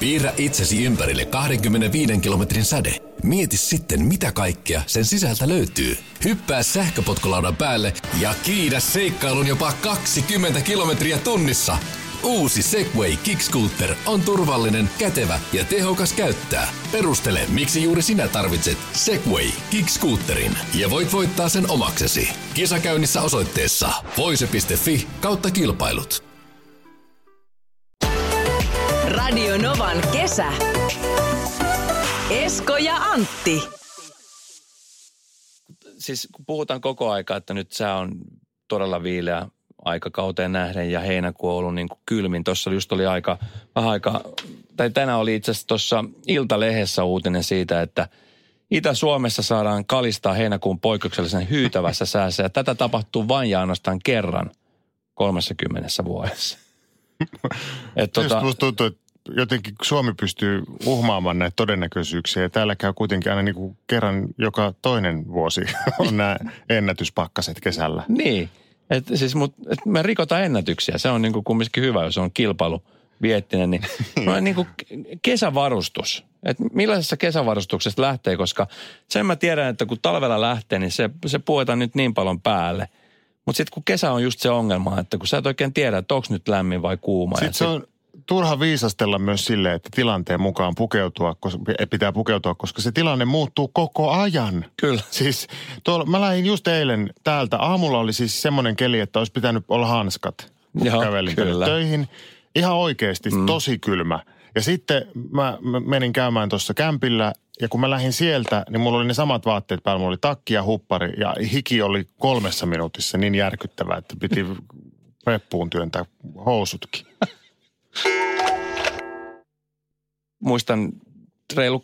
Piirrä itsesi ympärille 25 kilometrin säde. Mieti sitten, mitä kaikkea sen sisältä löytyy. Hyppää sähköpotkulaudan päälle ja kiidä seikkailun jopa 20 kilometriä tunnissa. Uusi Segway Kickscooter on turvallinen, kätevä ja tehokas käyttää. Perustele, miksi juuri sinä tarvitset Segway Kickscooterin ja voit voittaa sen omaksesi. Kisakäynnissä osoitteessa voise.fi kautta kilpailut. Radio Novan kesä. Esko ja Antti. Siis kun puhutaan koko aika, että nyt sää on todella viileä aikakauteen nähden ja heinäkuu on ollut niin kuin kylmin. Tuossa just oli aika, vähän aika, tai tänään oli itse asiassa tuossa Iltalehdessä uutinen siitä, että Itä-Suomessa saadaan kalistaa heinäkuun poikkeuksellisen hyytävässä säässä ja tätä tapahtuu vain ja ainoastaan kerran 30 vuodessa. Et tota, musta tuntuu, että jotenkin Suomi pystyy uhmaamaan näitä todennäköisyyksiä ja täällä käy kuitenkin aina niin kuin kerran joka toinen vuosi on nämä ennätyspakkaset kesällä. Niin, et siis mut, et me rikotaan ennätyksiä. Se on niin kuin kumminkin hyvä, jos on kilpailu viettinen. Niin, no, niin kuin kesävarustus. Et millaisessa kesävarustuksessa lähtee, koska sen mä tiedän, että kun talvella lähtee, niin se, se puetaan nyt niin paljon päälle. Mutta sitten kun kesä on just se ongelma, että kun sä et oikein tiedä, että onko nyt lämmin vai kuuma. Sitten se on turha viisastella myös sille, että tilanteen mukaan pukeutua, koska, pitää pukeutua, koska se tilanne muuttuu koko ajan. Kyllä. Siis tuolla, mä lähdin just eilen täältä. Aamulla oli siis semmoinen keli, että olisi pitänyt olla hanskat, kun Joo, kävelin kyllä. töihin. Ihan oikeasti, mm. tosi kylmä. Ja sitten mä, mä menin käymään tuossa kämpillä ja kun mä lähdin sieltä, niin mulla oli ne samat vaatteet päällä. Mulla oli takki ja huppari ja hiki oli kolmessa minuutissa niin järkyttävää, että piti reppuun työntää housutkin. Muistan reilu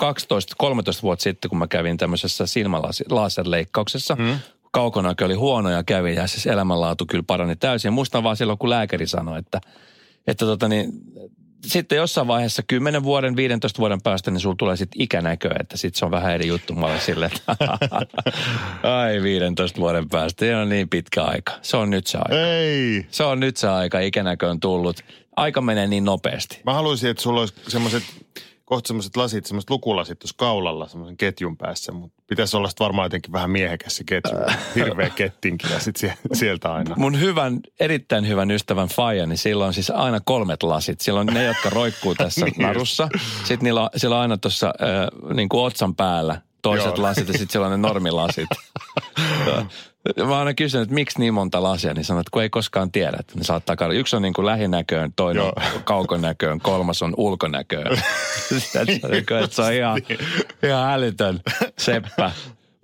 12-13 vuotta sitten, kun mä kävin tämmöisessä silmälaserleikkauksessa. Hmm. Kaukonäkö oli huono ja kävi ja siis elämänlaatu kyllä parani täysin. Muistan vaan silloin, kun lääkäri sanoi, että, että tota niin, sitten jossain vaiheessa 10 vuoden, 15 vuoden päästä, niin sulla tulee sitten ikänäkö, että sitten se on vähän eri juttu. Mä sille, että ai 15 vuoden päästä, ei ole niin pitkä aika. Se on nyt se aika. Ei. Se on nyt se aika, ikänäkö on tullut. Aika menee niin nopeasti. Mä haluaisin, että sulla olisi semmoiset kohta semmoiset lasit, semmoiset lukulasit tuossa kaulalla semmoisen ketjun päässä, mutta pitäisi olla varmaan jotenkin vähän miehekäs se ketju. Hirveä kettinki ja sitten sieltä aina. Mun hyvän, erittäin hyvän ystävän Faija, niin sillä on siis aina kolmet lasit. Sillä on ne, jotka roikkuu tässä niin narussa. Sitten niillä, sillä on aina tuossa äh, niin kuin otsan päällä toiset Joo. lasit ja sitten siellä on ne normilasit. Mä aina kysynyt, että miksi niin monta lasia, niin sanot, että kun ei koskaan tiedä, että ne saattaa käydä. Yksi on niin kuin lähinäköön, toinen on kaukonäköön, kolmas on ulkonäköön. että se on ihan, ihan älytön seppä.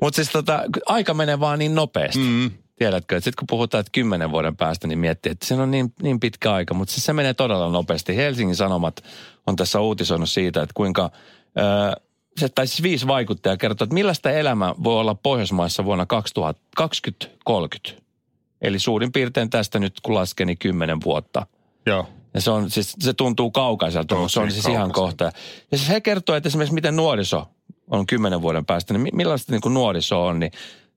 Mutta siis tota, aika menee vaan niin nopeasti. Mm. Tiedätkö, että sitten kun puhutaan, että kymmenen vuoden päästä, niin miettii, että se on niin, niin pitkä aika. Mutta siis se menee todella nopeasti. Helsingin Sanomat on tässä uutisoinut siitä, että kuinka... Öö, se, tai siis viisi vaikuttajaa kertoo, että millaista elämä voi olla Pohjoismaissa vuonna 2030. Eli suurin piirtein tästä nyt kun laskeni niin kymmenen vuotta. Joo. Ja se, on, siis, se tuntuu kaukaiselta, mutta se on siis ihan kohta. Ja siis he kertoo, että esimerkiksi miten nuoriso on kymmenen vuoden päästä, niin millaista niin kuin nuoriso on, niin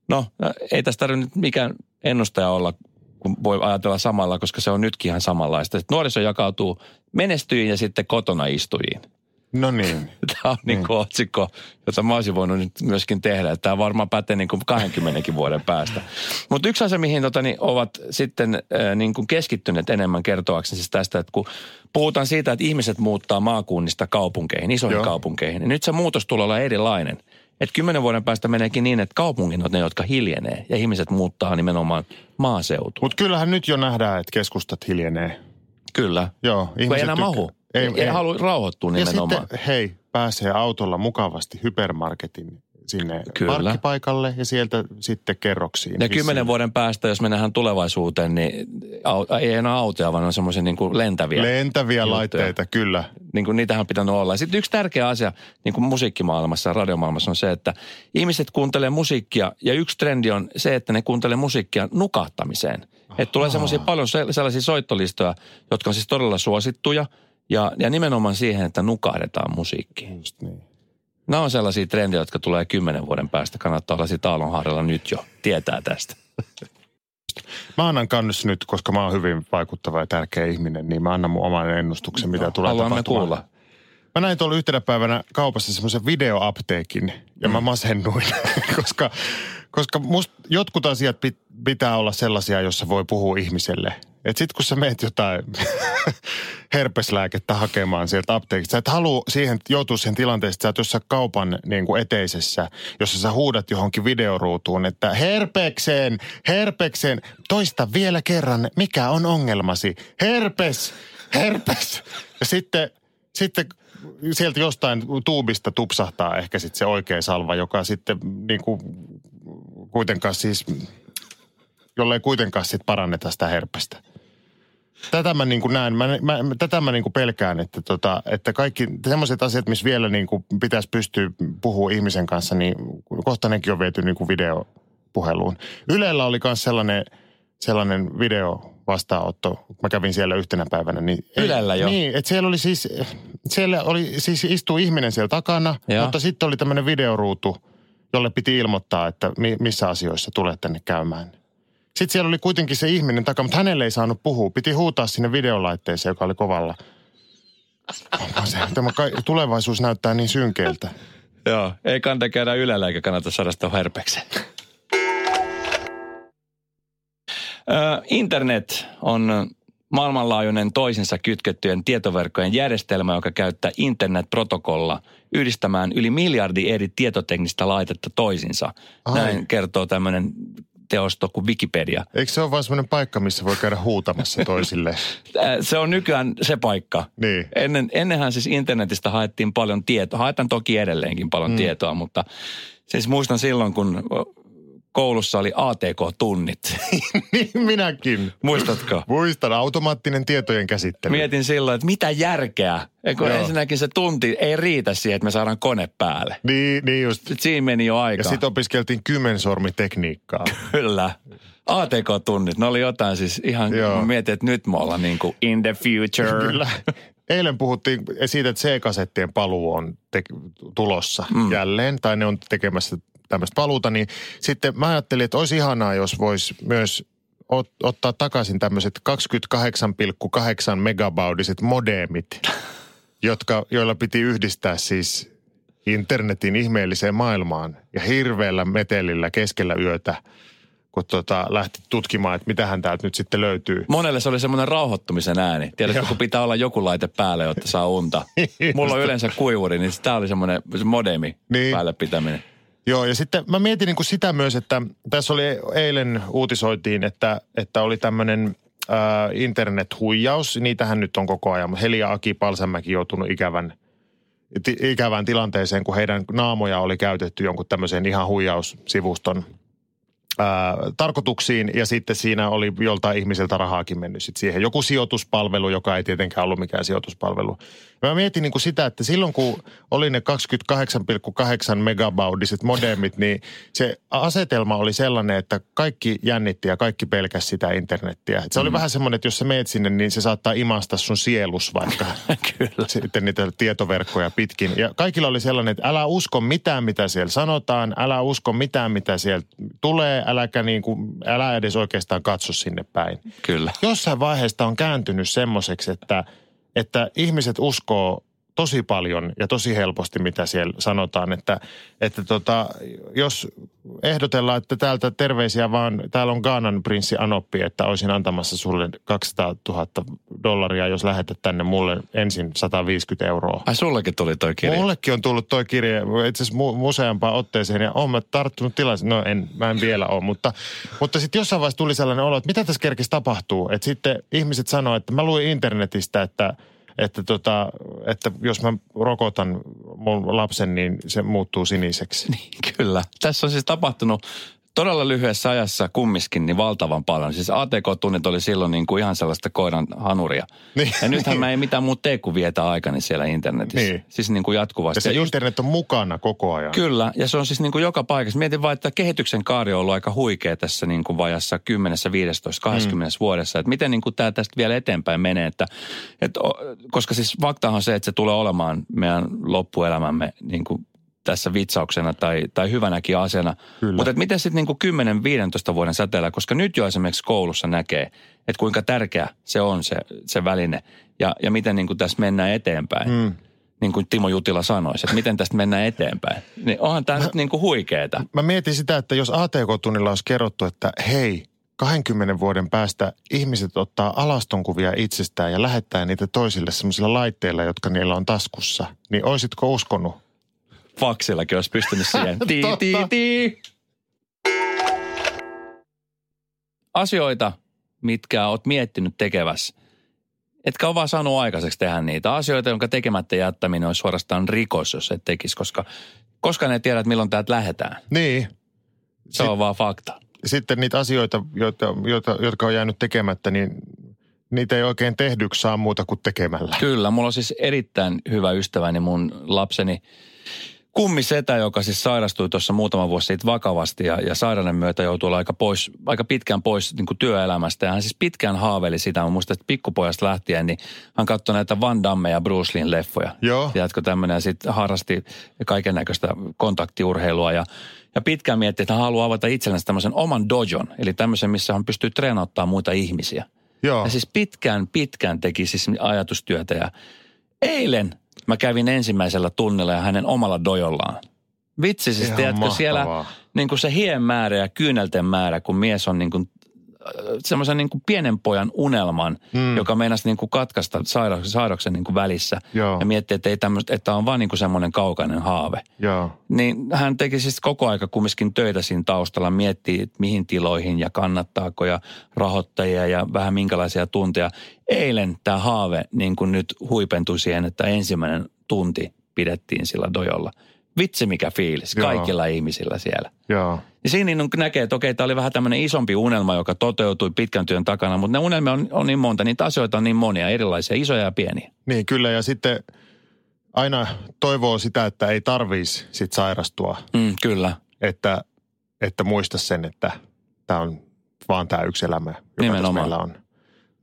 no, no ei tästä tarvitse nyt mikään ennustaja olla, kun voi ajatella samalla, koska se on nytkin ihan samanlaista. Että nuoriso jakautuu menestyjiin ja sitten kotona istujiin. No niin. Tämä on niin kuin otsikko, jota mä olisin voinut nyt myöskin tehdä. Tämä varmaan pätee niin kuin 20 vuoden päästä. Mutta yksi asia, mihin tota, niin ovat sitten äh, niin kuin keskittyneet enemmän kertoakseni siis tästä, että kun puhutaan siitä, että ihmiset muuttaa maakunnista kaupunkeihin, isoihin Joo. kaupunkeihin, niin nyt se muutos tulee olla erilainen. Että kymmenen vuoden päästä meneekin niin, että kaupungin on ne, jotka hiljenee ja ihmiset muuttaa nimenomaan maaseutuun. Mutta kyllähän nyt jo nähdään, että keskustat hiljenee. Kyllä. Joo. Ihmiset ei enää mahu. Ei, ei, ei halua rauhoittua nimenomaan. Ja sitten, hei, pääsee autolla mukavasti hypermarketin sinne Kyllä. parkkipaikalle ja sieltä sitten kerroksiin. Ja kymmenen vuoden päästä, jos mennään nähdään niin ei enää autoja, vaan on semmoisia niin lentäviä Lentäviä juttuja. laitteita, kyllä. Niin kuin niitähän on pitänyt olla. Ja sitten yksi tärkeä asia niin kuin musiikkimaailmassa ja radiomaailmassa on se, että ihmiset kuuntelee musiikkia ja yksi trendi on se, että ne kuuntelee musiikkia nukahtamiseen. Että tulee semmoisia paljon sellaisia soittolistoja, jotka on siis todella suosittuja – ja, ja nimenomaan siihen, että nukahdetaan musiikkiin. Just niin. Nämä on sellaisia trendejä, jotka tulee kymmenen vuoden päästä. Kannattaa olla siitä aallonharjalla nyt jo. Tietää tästä. Mä annan kannus nyt, koska mä oon hyvin vaikuttava ja tärkeä ihminen, niin mä annan mun oman ennustuksen, mitä no, tulee tapahtumaan. kuulla. mä näin tuolla yhtenä päivänä kaupassa semmoisen videoapteekin ja mä mm. masennuin, koska, koska jotkut asiat pit, pitää olla sellaisia, jossa voi puhua ihmiselle. Et sit kun sä meet jotain herpeslääkettä hakemaan sieltä apteekista, sä et halua siihen joutua siihen tilanteeseen, että sä oot jossain kaupan niin kuin eteisessä, jossa sä huudat johonkin videoruutuun, että herpekseen, herpekseen, toista vielä kerran, mikä on ongelmasi? Herpes, herpes. Ja sitten, sitten sieltä jostain tuubista tupsahtaa ehkä sitten se oikea salva, joka sitten niin kuin kuitenkaan siis, jollei kuitenkaan sitten paranneta sitä herpestä. Tätä mä niin kuin näen, mä, mä, tätä mä niin kuin pelkään, että, tota, että kaikki sellaiset asiat, missä vielä niin kuin pitäisi pystyä puhua ihmisen kanssa, niin kohta nekin on viety niin kuin videopuheluun. Ylellä oli myös sellainen, sellainen video vastaanotto. Mä kävin siellä yhtenä päivänä. Niin, Ylellä jo? Niin, että siellä oli siis, siellä oli siis istuu ihminen siellä takana, ja. mutta sitten oli tämmöinen videoruutu, jolle piti ilmoittaa, että mi, missä asioissa tulet tänne käymään. Sitten siellä oli kuitenkin se ihminen takana, mutta hänelle ei saanut puhua. Piti huutaa sinne videolaitteeseen, joka oli kovalla. Se, tämä tulevaisuus näyttää niin synkeältä. Joo, ei kannata käydä ylellä eikä kannata saada sitä herpekseen. Internet on maailmanlaajuinen toisinsa kytkettyjen tietoverkkojen järjestelmä, joka käyttää internetprotokolla yhdistämään yli miljardi eri tietoteknistä laitetta toisinsa. Ai. Näin kertoo tämmöinen teosto kuin Wikipedia. Eikö se ole vain semmoinen paikka, missä voi käydä huutamassa toisille? se on nykyään se paikka. Niin. Ennen, ennenhän siis internetistä haettiin paljon tietoa. Haetaan toki edelleenkin paljon mm. tietoa, mutta siis muistan silloin, kun koulussa oli ATK-tunnit. niin minäkin. Muistatko? Muistan, automaattinen tietojen käsittely. Mietin silloin, että mitä järkeä. Eikö ensinnäkin se tunti ei riitä siihen, että me saadaan kone päälle. Niin, niin just. Sitten siinä meni jo aika. Ja sitten opiskeltiin kymmensormitekniikkaa. Kyllä. ATK-tunnit, ne oli jotain siis ihan, Joo. mietin, että nyt me ollaan niin kuin in the future. Kyllä. Eilen puhuttiin siitä, että C-kasettien paluu on te- tulossa mm. jälleen, tai ne on tekemässä tämmöistä paluuta, niin sitten mä ajattelin, että olisi ihanaa, jos voisi myös ot, ottaa takaisin tämmöiset 28,8 megabaudiset modemit, jotka, joilla piti yhdistää siis internetin ihmeelliseen maailmaan ja hirveällä metelillä keskellä yötä kun tota, lähti tutkimaan, että mitähän täältä nyt sitten löytyy. Monelle se oli semmoinen rauhoittumisen ääni. Tiedätkö, kun pitää olla joku laite päälle, jotta saa unta. Mulla on yleensä kuivuri, niin tämä oli semmoinen modemi niin. päälle pitäminen. Joo, ja sitten mä mietin niin kuin sitä myös, että tässä oli eilen uutisoitiin, että, että oli tämmöinen äh, internet-huijaus. Niitähän nyt on koko ajan. Helia Aki Palsamäki joutunut ikävän, ikävään tilanteeseen, kun heidän naamoja oli käytetty jonkun tämmöisen ihan huijaussivuston ää, tarkoituksiin ja sitten siinä oli joltain ihmiseltä rahaakin mennyt sit siihen. Joku sijoituspalvelu, joka ei tietenkään ollut mikään sijoituspalvelu. Mä mietin niin kuin sitä, että silloin kun oli ne 28,8 megabaudiset modemit, niin se asetelma oli sellainen, että kaikki jännitti ja kaikki pelkäsi sitä internettiä. Et se oli mm. vähän semmoinen, että jos sä meet sinne, niin se saattaa imasta sun sielus vaikka Kyllä. sitten niitä tietoverkkoja pitkin. Ja kaikilla oli sellainen, että älä usko mitään, mitä siellä sanotaan, älä usko mitään, mitä siellä tulee, äläkä niin kuin, älä edes oikeastaan katso sinne päin. Kyllä. Jossain vaiheesta on kääntynyt semmoiseksi, että, että ihmiset uskoo tosi paljon ja tosi helposti, mitä siellä sanotaan. Että, että tota, jos ehdotellaan, että täältä terveisiä vaan, täällä on Gaanan prinssi Anoppi, että olisin antamassa sulle 200 000 dollaria, jos lähetät tänne mulle ensin 150 euroa. Ai sullekin tuli toi kirje? Mullekin on tullut toi kirje itse asiassa mu- useampaan otteeseen ja olen mä tarttunut tilaisuuteen. No en, mä en vielä ole, mutta, mutta sitten jossain vaiheessa tuli sellainen olo, että mitä tässä kerkesi tapahtuu. Että sitten ihmiset sanoivat, että mä luin internetistä, että – että, tota, että jos mä rokotan mun lapsen, niin se muuttuu siniseksi. Niin, kyllä. Tässä on siis tapahtunut todella lyhyessä ajassa kummiskin niin valtavan paljon. Siis ATK-tunnit oli silloin niin kuin ihan sellaista koiran hanuria. Niin. Ja nythän mä ei mitään muuta tee kuin vietä aikani siellä internetissä. Niin. Siis niin kuin jatkuvasti. Ja se ja just, internet on mukana koko ajan. Kyllä, ja se on siis niin kuin joka paikassa. Mietin vain, että kehityksen kaari on ollut aika huikea tässä niin kuin vajassa 10, 15, 20 mm. vuodessa. Että miten niin kuin tämä tästä vielä eteenpäin menee. Että, että, koska siis faktahan on se, että se tulee olemaan meidän loppuelämämme niin kuin tässä vitsauksena tai, tai hyvänäkin asiana. Mutta miten sitten niin 10-15 vuoden säteellä, koska nyt jo esimerkiksi koulussa näkee, että kuinka tärkeä se on se, se väline ja, ja miten niin kuin tässä mennään eteenpäin. Mm. niin kuin Timo Jutila sanoisi, että miten tästä mennään eteenpäin. Niin onhan tämä nyt niin kuin huikeeta. Mä mietin sitä, että jos ATK-tunnilla olisi kerrottu, että hei, 20 vuoden päästä ihmiset ottaa alastonkuvia itsestään ja lähettää niitä toisille semmoisilla laitteilla, jotka niillä on taskussa, niin oisitko uskonut? Faksillakin olisi pystynyt siihen. Tii, tii, tii. Asioita, mitkä oot miettinyt tekevässä etkä ole vaan saanut aikaiseksi tehdä niitä asioita, jonka tekemättä jättäminen olisi suorastaan rikos, jos et tekisi, koska koska ne tiedät, milloin täältä lähdetään. Niin. Se Sit, on vaan fakta. Sitten niitä asioita, joita, joita, jotka on jäänyt tekemättä, niin niitä ei oikein tehdyksi saa muuta kuin tekemällä. Kyllä, mulla on siis erittäin hyvä ystäväni mun lapseni kummisetä, joka siis sairastui tuossa muutama vuosi sitten vakavasti ja, ja sairauden myötä joutui olla aika, pois, aika pitkään pois niin kuin työelämästä. Ja hän siis pitkään haaveili sitä. Mä muistan, että pikkupojasta lähtien, niin hän katsoi näitä Van Damme ja Bruce Leein leffoja. Joo. Tiedätkö tämmöinen ja sitten harrasti kaiken näköistä kontaktiurheilua ja ja pitkään mietti, että hän haluaa avata itsellensä tämmöisen oman dojon, eli tämmöisen, missä hän pystyy treenauttaa muita ihmisiä. Joo. Ja siis pitkään, pitkään teki siis ajatustyötä ja eilen Mä kävin ensimmäisellä tunnilla ja hänen omalla dojollaan. Vitsi siis, Ihan tiedätkö, mahtavaa. siellä niin kuin se hien määrä ja kyynelten määrä, kun mies on niin kuin semmoisen niin pienen pojan unelman, mm. joka meinasi niin kuin katkaista sairauksen, sairauksen niin kuin välissä. Joo. Ja mietti, että, ei tämmöistä, että on vaan niin kuin semmoinen kaukainen haave. Joo. Niin hän teki siis koko aika kumminkin töitä siinä taustalla, miettii, että mihin tiloihin ja kannattaako ja rahoittajia ja vähän minkälaisia tunteja. Eilen tämä haave niin kuin nyt huipentui siihen, että ensimmäinen tunti pidettiin sillä dojolla – vitsi mikä fiilis Joo. kaikilla ihmisillä siellä. Joo. Ja siinä niin näkee, että okei, tämä oli vähän tämmöinen isompi unelma, joka toteutui pitkän työn takana, mutta ne unelmia on, on niin monta, niitä asioita on niin monia, erilaisia, isoja ja pieniä. Niin, kyllä, ja sitten aina toivoo sitä, että ei tarvitsisi sit sairastua. Mm, kyllä. Että, että muista sen, että tämä on vaan tämä yksi elämä, joka Nimenomaan. meillä on.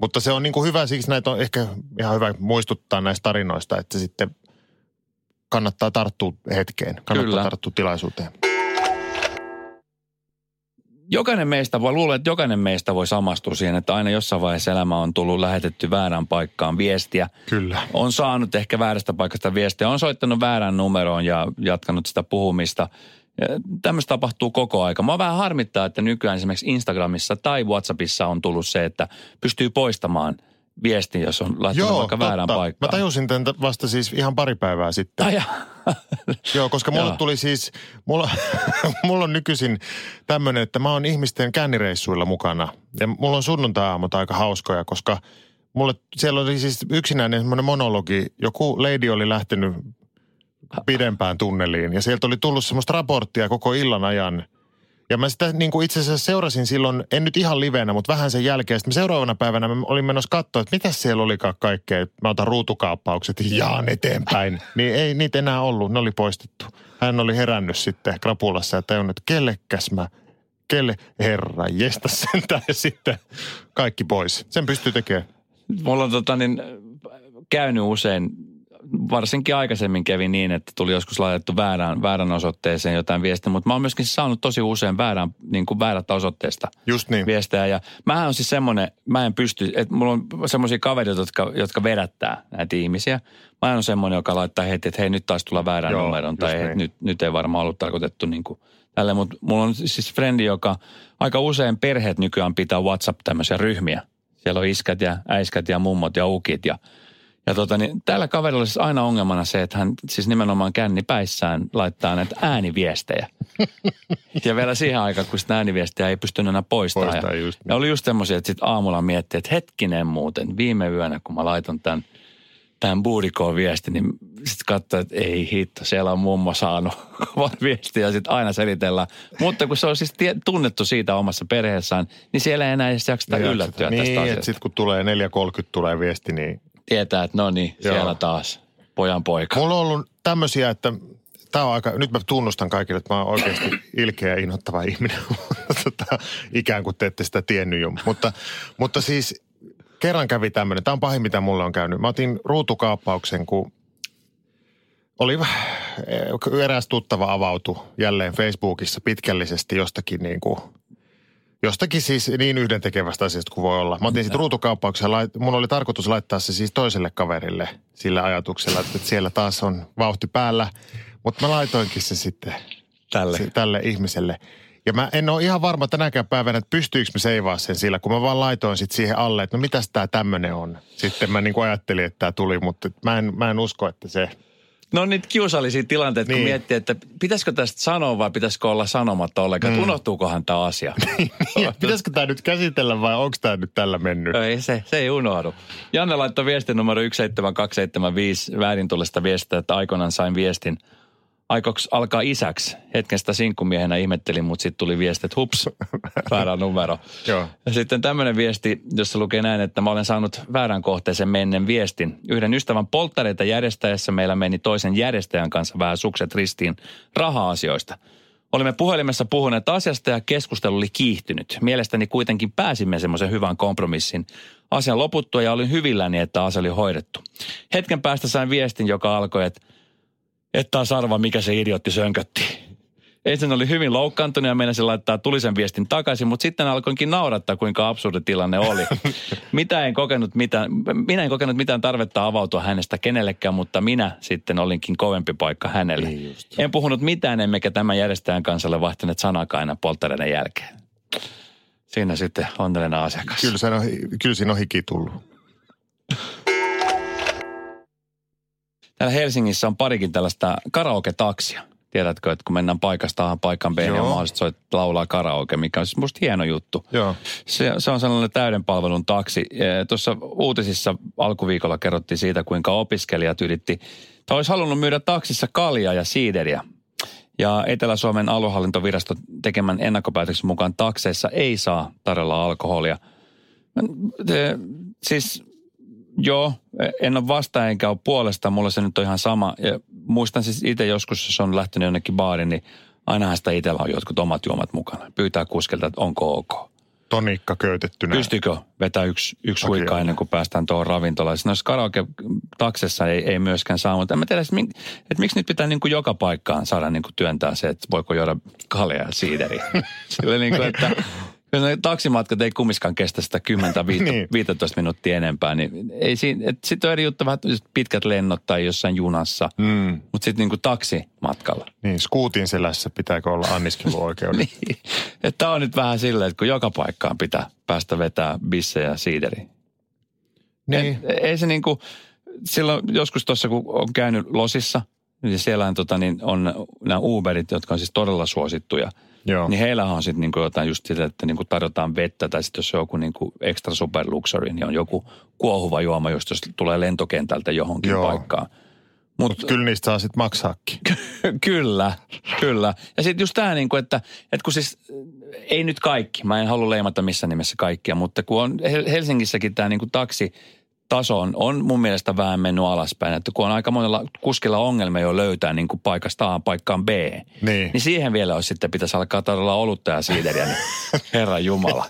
Mutta se on niin kuin hyvä, siksi näitä on ehkä ihan hyvä muistuttaa näistä tarinoista, että sitten kannattaa tarttua hetkeen, kannattaa Kyllä. tarttua tilaisuuteen. Jokainen meistä voi, luulen, että jokainen meistä voi samastua siihen, että aina jossain vaiheessa elämä on tullut lähetetty väärään paikkaan viestiä. Kyllä. On saanut ehkä väärästä paikasta viestiä, on soittanut väärään numeroon ja jatkanut sitä puhumista. Tämmöistä tapahtuu koko aika. Mä vähän harmittaa, että nykyään esimerkiksi Instagramissa tai WhatsAppissa on tullut se, että pystyy poistamaan – viesti, jos on laittanut Joo, vaikka totta. väärään paikkaan. Mä tajusin tämän vasta siis ihan pari päivää sitten. Ai Joo, koska mulla tuli siis, mulla, mulla on nykyisin tämmöinen, että mä oon ihmisten kännireissuilla mukana. Ja mulla on sunnuntai-aamut aika hauskoja, koska mulle siellä oli siis yksinäinen semmoinen monologi. Joku lady oli lähtenyt pidempään tunneliin ja sieltä oli tullut semmoista raporttia koko illan ajan – ja mä sitä niin kuin itse asiassa seurasin silloin, en nyt ihan livenä, mutta vähän sen jälkeen. Sitten seuraavana päivänä mä olin menossa katsoa, että mitä siellä olikaan kaikkea. Mä otan ruutukaappaukset ja jaan eteenpäin. Niin ei niitä enää ollut, ne oli poistettu. Hän oli herännyt sitten krapulassa ja tajunnut, että kellekäs mä, kelle, herra, jestä sentään ja sitten kaikki pois. Sen pystyy tekemään. Mulla on tota niin, käynyt usein varsinkin aikaisemmin kävi niin, että tuli joskus laitettu väärään, väärän osoitteeseen jotain viestiä, mutta mä oon myöskin saanut tosi usein väärän, niin kuin väärästä osoitteesta Just niin. viestejä. Ja mä on siis semmoinen, mä en pysty, että mulla on semmoisia kavereita, jotka, jotka vedättää näitä ihmisiä. Mä en semmoinen, joka laittaa heti, että hei nyt taisi tulla väärän Joo, numeron tai niin. nyt, nyt ei varmaan ollut tarkoitettu niin kuin tälle. Mutta mulla on siis frendi, joka aika usein perheet nykyään pitää WhatsApp tämmöisiä ryhmiä. Siellä on iskät ja äiskät ja mummot ja ukit ja – ja tota, niin tällä kaverilla olisi aina ongelmana se, että hän siis nimenomaan kännipäissään laittaa näitä ääniviestejä. ja vielä siihen aikaan, kun sitä ääniviestejä ei pystynyt enää poistamaan. Poistaa ja, just ja oli just semmoisia, että sitten aamulla miettii, että hetkinen muuten, viime yönä kun mä laitan tämän, tämän buudikoon viesti, niin sitten katsoo, että ei hitto, siellä on mummo saanut viestiä ja sitten aina selitellään. Mutta kun se on siis tie, tunnettu siitä omassa perheessään, niin siellä ei enää edes jakseta yllättyä niin, tästä asiasta. sitten kun tulee 4.30 tulee viesti, niin tietää, että no niin, siellä taas pojan poika. Mulla on ollut tämmöisiä, että tämä on aika, nyt mä tunnustan kaikille, että mä oon oikeasti ilkeä ja inhottava ihminen. tota, ikään kuin te ette sitä tiennyt jo. Mutta, mutta siis kerran kävi tämmöinen, tämä on pahin mitä mulle on käynyt. Mä otin ruutukaappauksen, kun oli eräs tuttava avautu jälleen Facebookissa pitkällisesti jostakin niin kuin Jostakin siis niin yhdentekevästä asiasta kuin voi olla. Mä otin sitten ruutukauppauksen mun oli tarkoitus laittaa se siis toiselle kaverille sillä ajatuksella, että siellä taas on vauhti päällä. Mutta mä laitoinkin se sitten tälle, se, tälle ihmiselle. Ja mä en ole ihan varma tänäkään päivänä, että pystyykö me seivaa sen sillä, kun mä vaan laitoin sitten siihen alle, että no mitäs tämä tämmöinen on. Sitten mä niin ajattelin, että tämä tuli, mutta mä en, mä en usko, että se No niitä kiusallisia tilanteita, niin. kun miettii, että pitäisikö tästä sanoa vai pitäisikö olla sanomatta ollenkaan, mm. unohtuukohan tämä asia. Niin, pitäisikö tämä nyt käsitellä vai onko tämä nyt tällä mennyt? Ei, se, se ei unohdu. Janne laittoi viestin numero 17275 väärin tullesta viestiä, että aikoinaan sain viestin – aikoksi alkaa isäksi. Hetken sitä sinkkumiehenä ihmettelin, mutta sitten tuli viesti, että hups, väärä numero. Joo. Ja sitten tämmöinen viesti, jossa lukee näin, että mä olen saanut väärän kohteeseen mennen viestin. Yhden ystävän polttareita järjestäessä meillä meni toisen järjestäjän kanssa vähän sukset ristiin raha-asioista. Olimme puhelimessa puhuneet asiasta ja keskustelu oli kiihtynyt. Mielestäni kuitenkin pääsimme semmoisen hyvän kompromissin asian loputtua ja olin hyvilläni, että asia oli hoidettu. Hetken päästä sain viestin, joka alkoi, että että taas arva, mikä se idiootti sönkötti. Ensin oli hyvin loukkaantunut ja meinasi laittaa tulisen viestin takaisin, mutta sitten alkoinkin naurattaa, kuinka absurdi tilanne oli. Mitä en kokenut mitään, minä en kokenut mitään tarvetta avautua hänestä kenellekään, mutta minä sitten olinkin kovempi paikka hänelle. Niin en puhunut mitään, emmekä tämän järjestäjän kanssa ole vaihtaneet sanakaan aina polttareiden jälkeen. Siinä sitten onnellinen asiakas. Kyllä, on, kyllä siinä on hiki tullut. Täällä Helsingissä on parikin tällaista karaoke-taksia. Tiedätkö, että kun mennään paikasta A paikan B, niin on mahdollista soit laulaa karaoke, mikä on siis musta hieno juttu. Joo. Se, se on sellainen täyden palvelun taksi. Tuossa uutisissa alkuviikolla kerrottiin siitä, kuinka opiskelijat yritti, tai olisi halunnut myydä taksissa kaljaa ja siideriä. Ja Etelä-Suomen aluehallintovirasto tekemän ennakkopäätöksen mukaan takseissa ei saa tarjolla alkoholia. Siis Joo, en ole vasta enkä ole puolesta. Mulla se nyt on ihan sama. Ja muistan siis itse joskus, jos on lähtenyt jonnekin baariin, niin ainahan sitä itsellä on jotkut omat juomat mukana. Pyytää kuskelta, että onko ok. Tonikka köytettynä. Pystykö vetää yksi, yksi huikka ennen kuin päästään tuohon ravintolaan. No karaoke taksessa ei, ei myöskään saa, mutta en mä tiedä, että, että miksi nyt pitää niin kuin joka paikkaan saada niin kuin työntää se, että voiko juoda kalja ja siideriä. Sille niin kuin, että Ne taksimatkat ei kummiskaan kestä sitä 10 niin. 15 minuuttia enempää, niin ei siinä, sitten on eri juttu vähän pitkät lennot tai jossain junassa, mm. mutta sitten niinku taksimatkalla. Niin, skuutin selässä pitääkö olla anniskeluoikeudet? niin, että on nyt vähän silleen, että kun joka paikkaan pitää päästä vetää bissejä ja siideri. Niin. Et, ei se niinku, silloin joskus tuossa kun on käynyt losissa, niin siellä on, tota, niin on nämä Uberit, jotka on siis todella suosittuja – Joo. Niin heillä on sitten niinku jotain just sitä, että niinku tarjotaan vettä tai sitten jos on joku niinku extra super luxury, niin on joku kuohuva juoma, just jos tulee lentokentältä johonkin Joo. paikkaan. Mutta Mut kyllä niistä saa sitten maksaakin. kyllä, kyllä. Ja sitten just tämä, niinku, että, että kun siis ei nyt kaikki, mä en halua leimata missään nimessä kaikkia, mutta kun on Helsingissäkin tämä niinku taksi taso on, on mun mielestä vähän mennyt alaspäin. Että kun on aika monella kuskilla ongelmia jo löytää niin kuin paikasta A paikkaan B, niin. niin siihen vielä olisi sitten pitäisi alkaa todella olutta ja siideriä, niin Herran Jumala.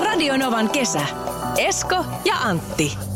Radio Novan kesä. Esko ja Antti.